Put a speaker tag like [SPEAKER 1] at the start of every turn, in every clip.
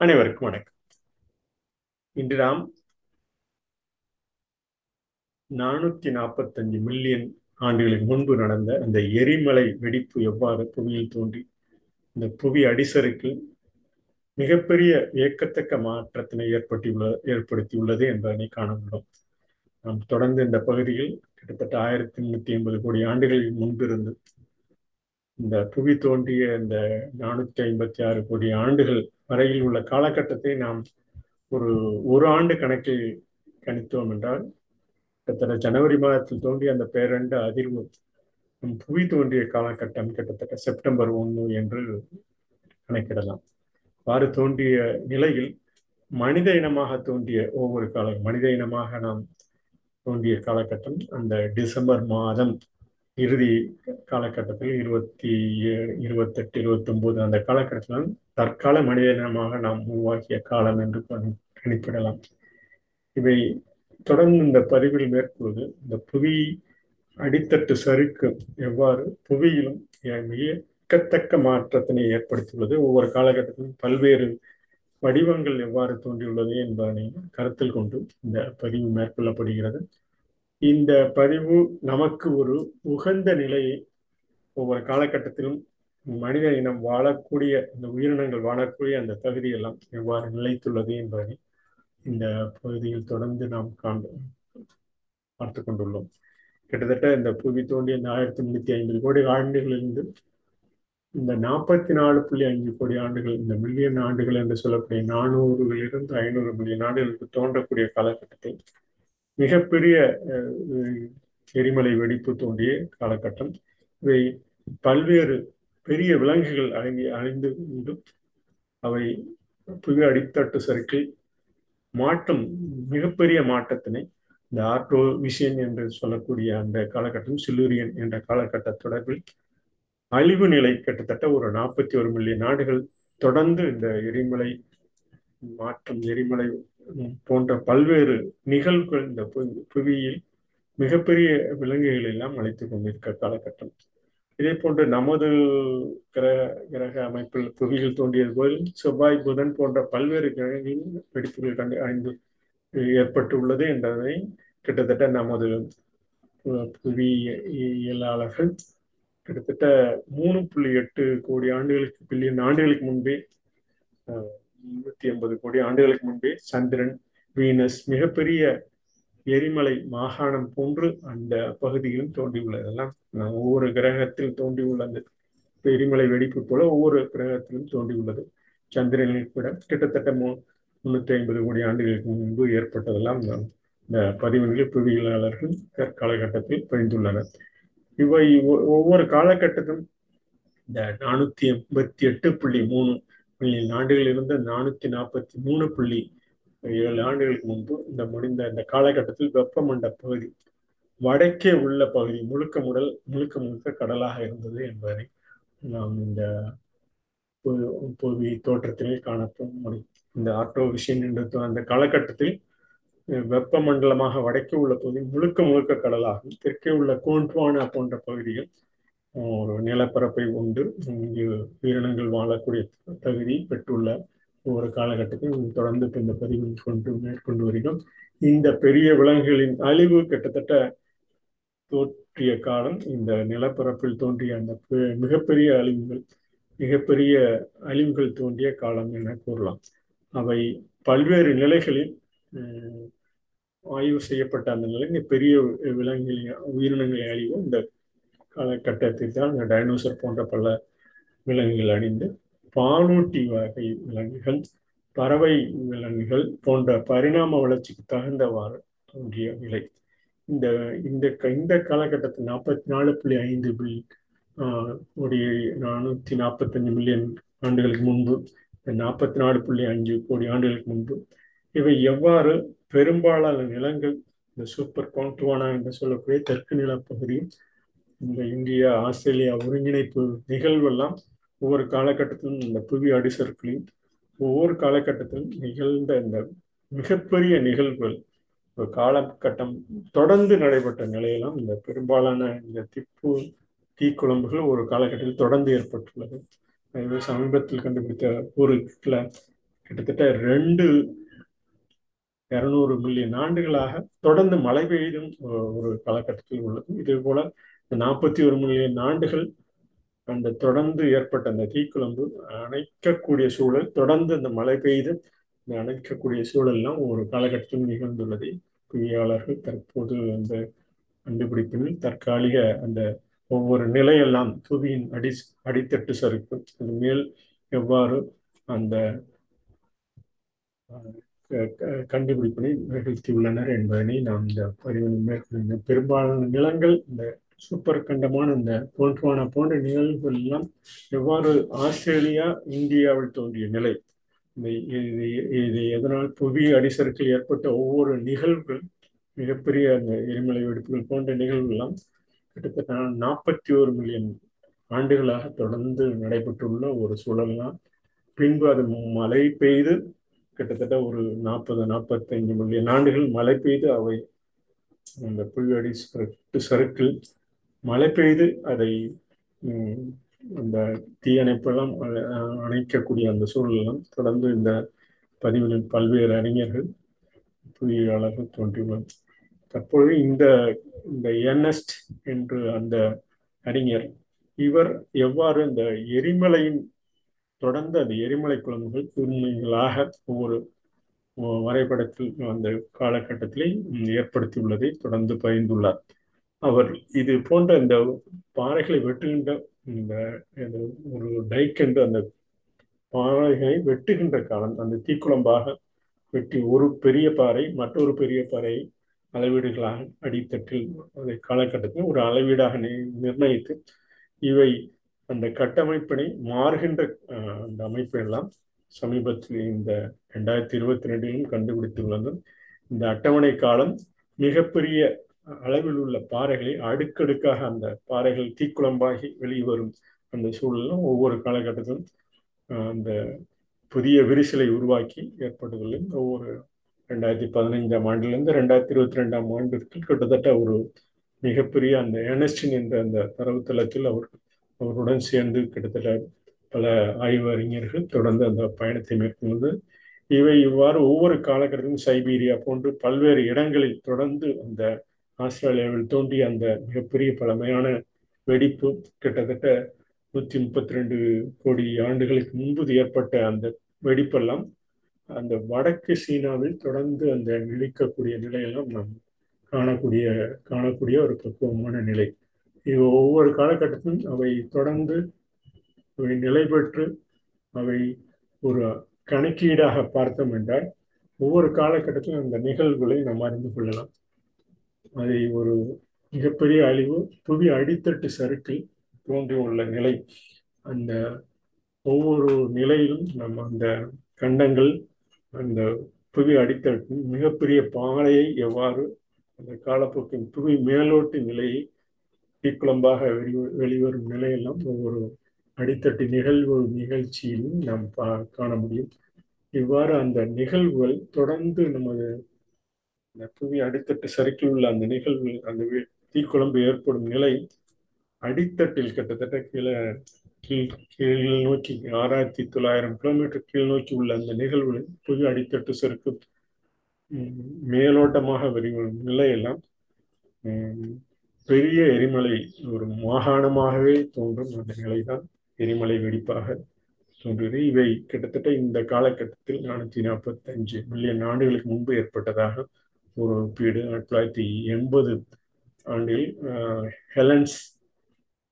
[SPEAKER 1] அனைவருக்கும் வணக்கம். இன்று நாம் நானூத்தி நாற்பத்தஞ்சு மில்லியன் ஆண்டுகளுக்கு முன்பு நடந்த அந்த எரிமலை வெடிப்பு எவ்வாறு புவியில் தோன்றி இந்த புவி அடிசருக்கு மிகப்பெரிய வியக்கத்தக்க மாற்றத்தினை ஏற்படுத்தியுள்ள ஏற்படுத்தியுள்ளது என்பதனை காண நாம் தொடர்ந்து இந்த பகுதியில் கிட்டத்தட்ட ஆயிரத்தி முன்னூத்தி ஐம்பது கோடி ஆண்டுகளில் முன்பிருந்து இந்த புவி தோன்றிய இந்த நானூத்தி ஐம்பத்தி ஆறு கோடி ஆண்டுகள் வரையில் உள்ள காலகட்டத்தை நாம் ஒரு ஒரு ஆண்டு கணக்கில் கணித்தோம் என்றால் கிட்டத்தட்ட ஜனவரி மாதத்தில் தோன்றிய அந்த பேரண்ட அதிர்வு நம் புவி தோன்றிய காலகட்டம் கிட்டத்தட்ட செப்டம்பர் ஒன்று என்று கணக்கிடலாம். அவ்வாறு தோன்றிய நிலையில் மனித இனமாக தோன்றிய ஒவ்வொரு கால மனித இனமாக நாம் தோன்றிய காலகட்டம் அந்த டிசம்பர் மாதம் இறுதி காலகட்டத்தில் இருபத்தி ஏழு இருபத்தெட்டு இருபத்தி ஒன்பது அந்த காலகட்டத்தில் தற்கால மனித இனமாக நாம் உருவாக்கிய காலம் என்று கணிப்பிடலாம். இவை தொடர்ந்து இந்த பதிவில் மேற்கொள்வது இந்த புவி அடித்தட்டு சறுக்கு எவ்வாறு புவியிலும் மிகத்தக்க மாற்றத்தினை ஏற்படுத்தியுள்ளது ஒவ்வொரு காலகட்டத்திலும் பல்வேறு வடிவங்கள் எவ்வாறு தோன்றியுள்ளது என்பதனை கருத்தில் கொண்டு இந்த பதிவு மேற்கொள்ளப்படுகிறது. இந்த பதிவு நமக்கு ஒரு உகந்த நிலையை ஒவ்வொரு காலகட்டத்திலும் மனித இனம் வாழக்கூடிய இந்த உயிரினங்கள் வாழக்கூடிய அந்த தகுதியெல்லாம் எவ்வாறு நிலைத்துள்ளது என்பதை இந்த பகுதியில் தொடர்ந்து நாம் காண்ப பார்த்து கொண்டுள்ளோம். கிட்டத்தட்ட இந்த புவி தோண்டி இந்த ஆயிரத்தி முன்னூத்தி ஐம்பது கோடி ஆண்டுகளிலிருந்து இந்த நாற்பத்தி நாலு புள்ளி அஞ்சு கோடி ஆண்டுகள் இந்த மில்லியன் ஆண்டுகள் என்று சொல்லக்கூடிய நானூறுகளிலிருந்து ஐநூறு மில்லியன் ஆண்டுகளுக்கு தோன்றக்கூடிய காலகட்டத்தில் மிகப்பெரிய எரிமலை வெடிப்பு தோன்றிய காலகட்டம். இவை பல்வேறு பெரிய விலங்குகள் அழிந்து அழிந்து கொண்டும் அவை புவி அடித்தட்டு சறுக்கில் மாற்றம் மிகப்பெரிய மாற்றத்தினை இந்த ஆர்டோ என்று சொல்லக்கூடிய அந்த காலகட்டம் சில்லூரியன் என்ற காலகட்ட தொடர்பில் அழிவு நிலை கிட்டத்தட்ட ஒரு நாற்பத்தி ஒரு மில்லியன் நாடுகள் தொடர்ந்து இந்த எரிமலை மாற்றம் எரிமலை போன்ற பல்வேறு நிகழ்வுகள் இந்த புவியில் மிகப்பெரிய விலங்குகள் எல்லாம் அழைத்து கொண்டிருக்க காலகட்டம். இதே போன்று நமது கிரக கிரக அமைப்பில் புவியில் தோன்றியது போல் செவ்வாய் புதன் போன்ற பல்வேறு கிரகங்களின் வெடிப்புகள் கண்டு அறிந்து ஏற்பட்டுள்ளது என்பதை கிட்டத்தட்ட நமது புவியியலாளர்கள் கிட்டத்தட்ட மூணு புள்ளி எட்டு கோடி ஆண்டுகளுக்கு பில்லியன் ஆண்டுகளுக்கு முன்பே நூத்தி எண்பது கோடி ஆண்டுகளுக்கு முன்பே சந்திரன் வீனஸ் மிகப்பெரிய எரிமலை மாகாணம் போன்று அந்த பகுதியிலும் தோன்றியுள்ளதெல்லாம் ஒவ்வொரு கிரகத்தில் தோன்றியுள்ள அந்த எரிமலை வெடிப்பு போல ஒவ்வொரு கிரகத்திலும் தோன்றியுள்ளது. சந்திரனில் கூட கிட்டத்தட்ட மூ முன்னூத்தி ஐம்பது கோடி ஆண்டுகளுக்கு முன்பு ஏற்பட்டதெல்லாம் இந்த பதிவுகளில் புவியியலாளர்கள் காலகட்டத்தில் பகிர்ந்துள்ளனர். இவை ஒவ்வொரு காலகட்டத்திலும் இந்த நானூத்தி எண்பத்தி எட்டு புள்ளி மூணு மில்லியன் ஆண்டுகளிலிருந்து நானூத்தி நாற்பத்தி மூணு புள்ளி ஏழு ஆண்டுகளுக்கு முன்பு இந்த முடிந்த இந்த காலகட்டத்தில் வெப்பமண்ட பகுதி வடக்கே உள்ள பகுதி முழுக்க முடல் முழுக்க முழுக்க கடலாக இருந்தது என்பதை நாம் இந்த புவி தோற்றத்தில் காணப்ப முடியும் இந்த ஆட்டோ விஷயம் என்ற அந்த காலகட்டத்தில் வெப்பமண்டலமாக வடக்கே உள்ள பகுதி முழுக்க முழுக்க கடலாகும் தெற்கே உள்ள கோண்ட்வானா போன்ற பகுதிகள் ஒரு நிலப்பரப்பை உண்டு. இங்கு உயிரினங்கள் வாழக்கூடிய தகுதி பெற்றுள்ள ஒவ்வொரு காலகட்டத்தில் தொடர்ந்து இந்த பதிவில் கொண்டு மேற்கொண்டு வருகிறோம். இந்த பெரிய விலங்குகளின் அழிவு கிட்டத்தட்ட தோற்றிய காலம் இந்த நிலப்பரப்பில் தோன்றிய அந்த மிகப்பெரிய அழிவுகள் மிகப்பெரிய அழிவுகள் தோன்றிய காலம் என கூறலாம். அவை பல்வேறு நிலைகளில் ஆய்வு செய்யப்பட்ட அந்த நிலை பெரிய விலங்குகளின் உயிரினங்களின் அழிவு இந்த காலகட்டத்தில் தான் இந்த டைனோசர் போன்ற பல விலங்குகள் அணிந்து பாலூட்டி வகை விலங்குகள் பறவை விலங்குகள் போன்ற பரிணாம வளர்ச்சிக்கு தகுந்தவாறு தோன்றிய விலை. இந்த இந்த இந்த காலகட்டத்தில் நாற்பத்தி நாலு புள்ளி ஐந்து பில் கோடி நானூற்றி நாற்பத்தஞ்சு மில்லியன் ஆண்டுகளுக்கு முன்பு நாற்பத்தி நாலு புள்ளி அஞ்சு கோடி ஆண்டுகளுக்கு முன்பு இவை எவ்வாறு பெரும்பாலான நிலங்கள் இந்த சூப்பர் கான்டுவானா என்று சொல்லக்கூடிய தெற்கு நிலப்பகுதியும் இந்த இந்தியா ஆஸ்திரேலியா ஒருங்கிணைப்பு நிகழ்வெல்லாம் ஒவ்வொரு காலகட்டத்திலும் இந்த புவி அடிசற்களின் ஒவ்வொரு காலகட்டத்திலும் நிகழ்ந்த இந்த மிகப்பெரிய நிகழ்வுகள் ஒரு காலகட்டம் தொடர்ந்து நடைபெற்ற நிலையெல்லாம் இந்த பெரும்பாலான இந்த திப்பு தீக்குழம்புகள் ஒரு காலகட்டத்தில் தொடர்ந்து ஏற்பட்டுள்ளது. சமீபத்தில் கண்டுபிடித்த ஒரு கிட்டத்தட்ட ரெண்டு இருநூறு மில்லியன் ஆண்டுகளாக தொடர்ந்து மழை பெய்தும் ஒரு காலகட்டத்தில் உள்ளது. இதே போல நாற்பத்தி ஒரு மில்லியன் ஆண்டுகள் அந்த தொடர்ந்து ஏற்பட்ட அந்த தீக்குழம்பு அணைக்கக்கூடிய சூழல் தொடர்ந்து அந்த மழை பெய்து இந்த அணைக்கக்கூடிய சூழல்லாம் ஒரு காலகட்டத்தில் நிகழ்ந்துள்ளதை புவியாளர்கள் தற்போது அந்த கண்டுபிடிப்பில் தற்காலிக அந்த ஒவ்வொரு நிலையெல்லாம் புவியின் அடி அடித்தட்டு சறுக்கு. அது மேல் எவ்வாறு அந்த கண்டுபிடிப்பினை நிகழ்த்தியுள்ளனர் என்பதனை நாம் இந்த பதிவில் மேற்கொள்ள பெரும்பாலான நிலங்கள் இந்த சூப்பர் கண்டமான இந்த போன்றுவானா போன்ற நிகழ்வுகள் எல்லாம் எவ்வாறு ஆஸ்திரேலியா இந்தியாவில் தோன்றிய நிலை? இந்த இது எதனால் புவி அடிசருக்கில் ஏற்பட்ட ஒவ்வொரு நிகழ்வுகள் மிகப்பெரிய அந்த எரிமலை வெடிப்புகள் போன்ற நிகழ்வுகள்லாம் கிட்டத்தட்ட நாற்பத்தி ஒரு மில்லியன் ஆண்டுகளாக தொடர்ந்து நடைபெற்றுள்ள ஒரு சூழல்லாம் பின்பு அது மழை பெய்து கிட்டத்தட்ட ஒரு நாற்பது நாற்பத்தைந்து மில்லியன் ஆண்டுகள் மழை பெய்து அவை அந்த புவி புவியடி சறுக்கில் மழை பெய்து அதை அந்த தீயணைப்பெல்லாம் அணைக்கக்கூடிய அந்த சூழலெல்லாம் தொடர்ந்து இந்த பதிவுகளில் பல்வேறு அறிஞர்கள் புவியியலாளர்கள் தோன்றியுள்ளனர். தற்பொழுது இந்த இந்த எர்னஸ்ட் என்று அந்த அறிஞர் இவர் எவ்வாறு இந்த எரிமலையின் தொடர்ந்து அந்த எரிமலை குழம்புகள் தூய்மைகளாக ஒவ்வொரு வரைபடத்தில் அந்த காலகட்டத்திலே ஏற்படுத்தியுள்ளதை தொடர்ந்து பகிர்ந்துள்ளார். அவர் இது போன்ற இந்த பாறைகளை வெட்டுகின்ற இந்த ஒரு டைக் என்று அந்த பாறைகளை வெட்டுகின்ற காலம் அந்த தீக்குழம்பாக வெட்டி ஒரு பெரிய பாறை மற்றொரு பெரிய பாறை அளவீடுகளாக அடித்தட்டில் அதை காலகட்டத்தில் ஒரு அளவீடாக நிர்ணயித்து இவை அந்த கட்டமைப்பினை மாறுகின்ற அந்த அமைப்பை எல்லாம் சமீபத்தில் இந்த ரெண்டாயிரத்தி இருபத்தி ரெண்டிலும் கண்டுபிடித்துள்ளது இந்த அட்டவணை காலம் மிகப்பெரிய அளவில் உள்ள பாறைகளை அடுக்கடுக்காக அந்த பாறைகள் தீக்குழம்பாகி வெளிவரும் அந்த சூழலும் ஒவ்வொரு காலகட்டத்திலும் அந்த புதிய விரிசலை உருவாக்கி ஏற்பட்டுள்ளது ஒவ்வொரு ரெண்டாயிரத்தி பதினைஞ்சாம் ஆண்டிலிருந்து ரெண்டாயிரத்தி இருபத்தி ரெண்டாம் ஆண்டிற்கு கிட்டத்தட்ட ஒரு மிகப்பெரிய அந்த எனஸ்டின் என்ற அந்த தரவுத்தளத்தில் அவர் அவருடன் சேர்ந்து கிட்டத்தட்ட பல ஆய்வறிஞர்கள் தொடர்ந்து அந்த பயணத்தை மேற்கொண்டு இவை இவ்வாறு ஒவ்வொரு காலகட்டத்திலும் சைபீரியா போன்று பல்வேறு இடங்களில் தொடர்ந்து அந்த ஆஸ்திரேலியாவில் தோன்றிய அந்த மிகப்பெரிய பழமையான வெடிப்பு கிட்டத்தட்ட நூற்றி முப்பத்தி ரெண்டு கோடி ஆண்டுகளுக்கு முன்பு ஏற்பட்ட அந்த வெடிப்பெல்லாம் அந்த வடக்கு சீனாவில் தொடர்ந்து அந்த நிலைக்கக்கூடிய நிலையெல்லாம் நாம் காணக்கூடிய காணக்கூடிய ஒரு பக்குவமான நிலை. இது ஒவ்வொரு காலகட்டத்திலும் அவை தொடர்ந்து அவை நிலை பெற்று அவை ஒரு கணக்கீடாக பார்த்தோம் என்றால் ஒவ்வொரு காலகட்டத்திலும் அந்த நிகழ்வுகளை நாம் அறிந்து கொள்ளலாம். அதை ஒரு மிகப்பெரிய அழிவு புவி அடித்தட்டு சறுக்கில் தோன்றியுள்ள நிலை. அந்த ஒவ்வொரு நிலையிலும் நம்ம அந்த கண்டங்கள் அந்த புவி அடித்தட்டு மிகப்பெரிய பாறையை எவ்வாறு அந்த காலப்போக்கின் புவி மேலோட்டு நிலையை தீக்குழம்பாக வெளி வெளிவரும் நிலையெல்லாம் ஒவ்வொரு அடித்தட்டு நிகழ்வு நிகழ்ச்சியிலும் நாம் பா காண முடியும். இவ்வாறு அந்த நிகழ்வுகள் தொடர்ந்து நமது இந்த புவி அடித்தட்டு சறுக்கில் உள்ள அந்த நிகழ்வு அந்த தீக்குழம்பு ஏற்படும் நிலை அடித்தட்டில் கிட்டத்தட்ட கீழே கீழ் கீழ் நோக்கி ஆறாயிரத்தி தொள்ளாயிரம் கிலோமீட்டர் கீழ் நோக்கி உள்ள அந்த நிகழ்வுகள் புவி அடித்தட்டு சறுக்கு மேலோட்டமாக வெளிவரும் நிலையெல்லாம் பெரிய எரிமலை ஒரு மாகாணமாகவே தோன்றும் அந்த நிலைதான். எரிமலை வெடிப்பாக தோன்றுகிறது இவை கிட்டத்தட்ட இந்த காலகட்டத்தில் நானூற்றி நாற்பத்தஞ்சு மில்லியன் ஆண்டுகளுக்கு முன்பு ஏற்பட்டதாக ஒரு ஒப்பீடு ஆயிரத்தி தொள்ளாயிரத்தி எண்பது ஆண்டில் ஹெலன்ஸ்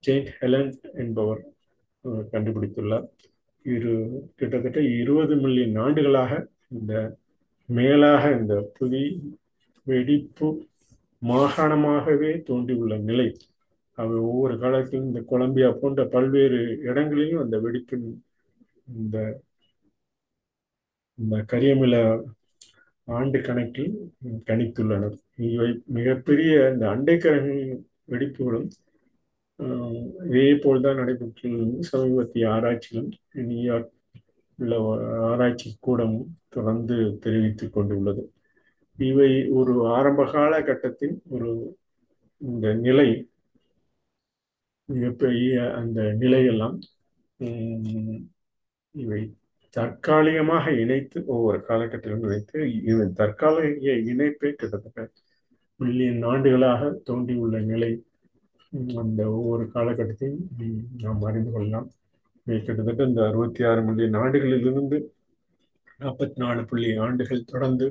[SPEAKER 1] ஜெயின்ட் ஹெலன் என்பவர் கண்டுபிடித்துள்ளார். இரு கிட்டத்தட்ட இருபது மில்லியன் ஆண்டுகளாக இந்த மேலாக இந்த புவி வெடிப்பு மாகாணமாகவே தோன்றியுள்ள நிலை. அவை ஒவ்வொரு காலத்திலும் இந்த கொலம்பியா போன்ற பல்வேறு இடங்களிலும் அந்த வெடிப்பின் இந்த இந்த கரியமில ஆண்டு கணக்கில் கணித்துள்ளனர். இவை மிகப்பெரிய இந்த அண்டைக்கரங்களின் வெடிப்புகளும் இதே போல்தான் நடைபெற்றுள்ளது. சமீபத்திய ஆராய்ச்சிகளும் நியூயார்க் உள்ள ஆராய்ச்சி கூடமும் தொடர்ந்து தெரிவித்துக் கொண்டுள்ளது. இவை ஒரு ஆரம்பகால கட்டத்தின் ஒரு இந்த நிலை. மிகப்பெரிய அந்த நிலையெல்லாம் இவை தற்காலிகமாக இணைத்து ஒவ்வொரு காலகட்டத்திலும் இணைத்து இது தற்காலிக இணைப்பே கிட்டத்தட்ட மில்லியன் ஆண்டுகளாக தோன்றியுள்ள நிலை. அந்த ஒவ்வொரு காலகட்டத்தையும் நாம் அறிந்து கொள்ளலாம். கிட்டத்தட்ட இந்த அறுபத்தி ஆறு மில்லியன் ஆண்டுகளிலிருந்து நாற்பத்தி நாலு புள்ளி ஆண்டுகள் தொடர்ந்து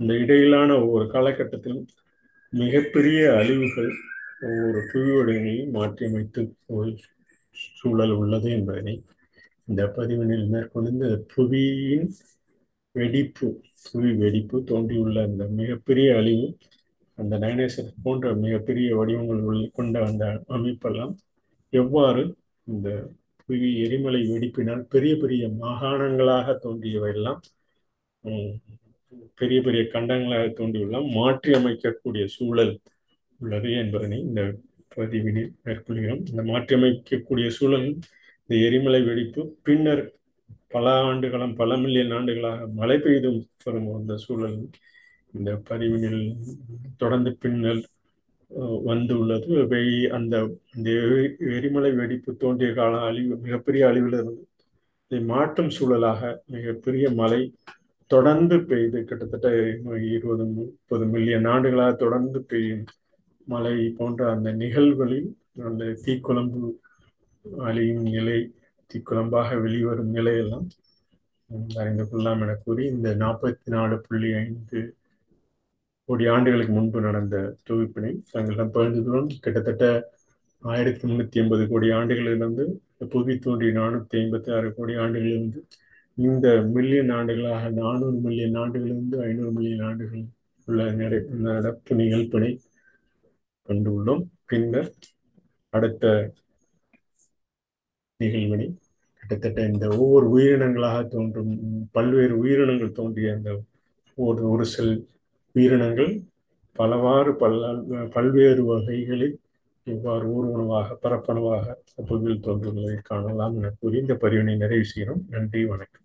[SPEAKER 1] இந்த இடையிலான ஒவ்வொரு காலகட்டத்திலும் மிகப்பெரிய அழிவுகள் ஒவ்வொரு புவியோடையும் மாற்றியமைத்து ஒரு சூழல் உள்ளது என்பதனை இந்த பதிவினில் மேற்கொண்டு இந்த புவியின் வெடிப்பு புவி வெடிப்பு தோன்றியுள்ள அந்த மிகப்பெரிய அழிவு அந்த டைனோசர் போன்ற மிகப்பெரிய வடிவங்கள் கொண்ட அந்த அமைப்பெல்லாம் எவ்வாறு இந்த புவி எரிமலை வெடிப்பினால் பெரிய பெரிய மாகாணங்களாக தோன்றியவையெல்லாம் பெரிய பெரிய கண்டங்களாக தோன்றியுள்ளலாம் மாற்றி அமைக்கக்கூடிய சூழல் உள்ளது என்பதனை இந்த பதிவினில் மேற்கொள்கிறோம். இந்த மாற்றி அமைக்கக்கூடிய சூழல் இந்த எரிமலை வெடிப்பு பின்னர் பல ஆண்டுகளும் பல மில்லியன் ஆண்டுகளாக மழை பெய்து வரும் அந்த சூழல் இந்த பதிவினில் தொடர்ந்து பின்னர் வந்துள்ளது அந்த இந்த எரிமலை வெடிப்பு தோன்றிய கால அழிவு மிகப்பெரிய அழிவில் இருந்து இதை மாற்றும் சூழலாக மிகப்பெரிய மழை தொடர்ந்து பெய்து கிட்டத்தட்ட இருபது முப்பது மில்லியன் ஆண்டுகளாக தொடர்ந்து பெய்யும் மழை போன்ற அந்த நிகழ்வுகளில் அந்த தீக்குழம்பு அழியும் நிலை தீக்குழம்பாக வெளிவரும் நிலையெல்லாம் அறிந்து கொள்ளலாம் என கூறி இந்த நாற்பத்தி நாலு புள்ளி ஐந்து கோடி ஆண்டுகளுக்கு முன்பு நடந்த தொகுப்பினை தங்களிடம் பகிர்ந்துகிறோம் கிட்டத்தட்ட ஆயிரத்தி முன்னூத்தி எண்பது கோடி ஆண்டுகளிலிருந்து புவி தோன்றி நானூத்தி ஐம்பத்தி ஆறு கோடி ஆண்டுகளிலிருந்து இந்த மில்லியன் ஆண்டுகளாக நானூறு மில்லியன் ஆண்டுகளிலிருந்து ஐநூறு மில்லியன் ஆண்டுகள் உள்ள நடப்பு நிகழ்ப்பினை கண்டுள்ளோம் பின்னர் அடுத்த நிகழ்வினை கிட்டத்தட்ட இந்த ஒவ்வொரு உயிரினங்களாக தோன்றும் பல்வேறு உயிரினங்கள் தோன்றிய அந்த ஒரு ஒரு சில உயிரினங்கள் பலவாறு பல்ல பல்வேறு வகைகளில் இவ்வாறு ஊர்வனவாக பரப்பனவாக அப்பகுதியில் தோன்றுவதை காணலாம் என கூறி இந்த பதிவினை நிறைவு செய்கிறோம். நன்றி வணக்கம்.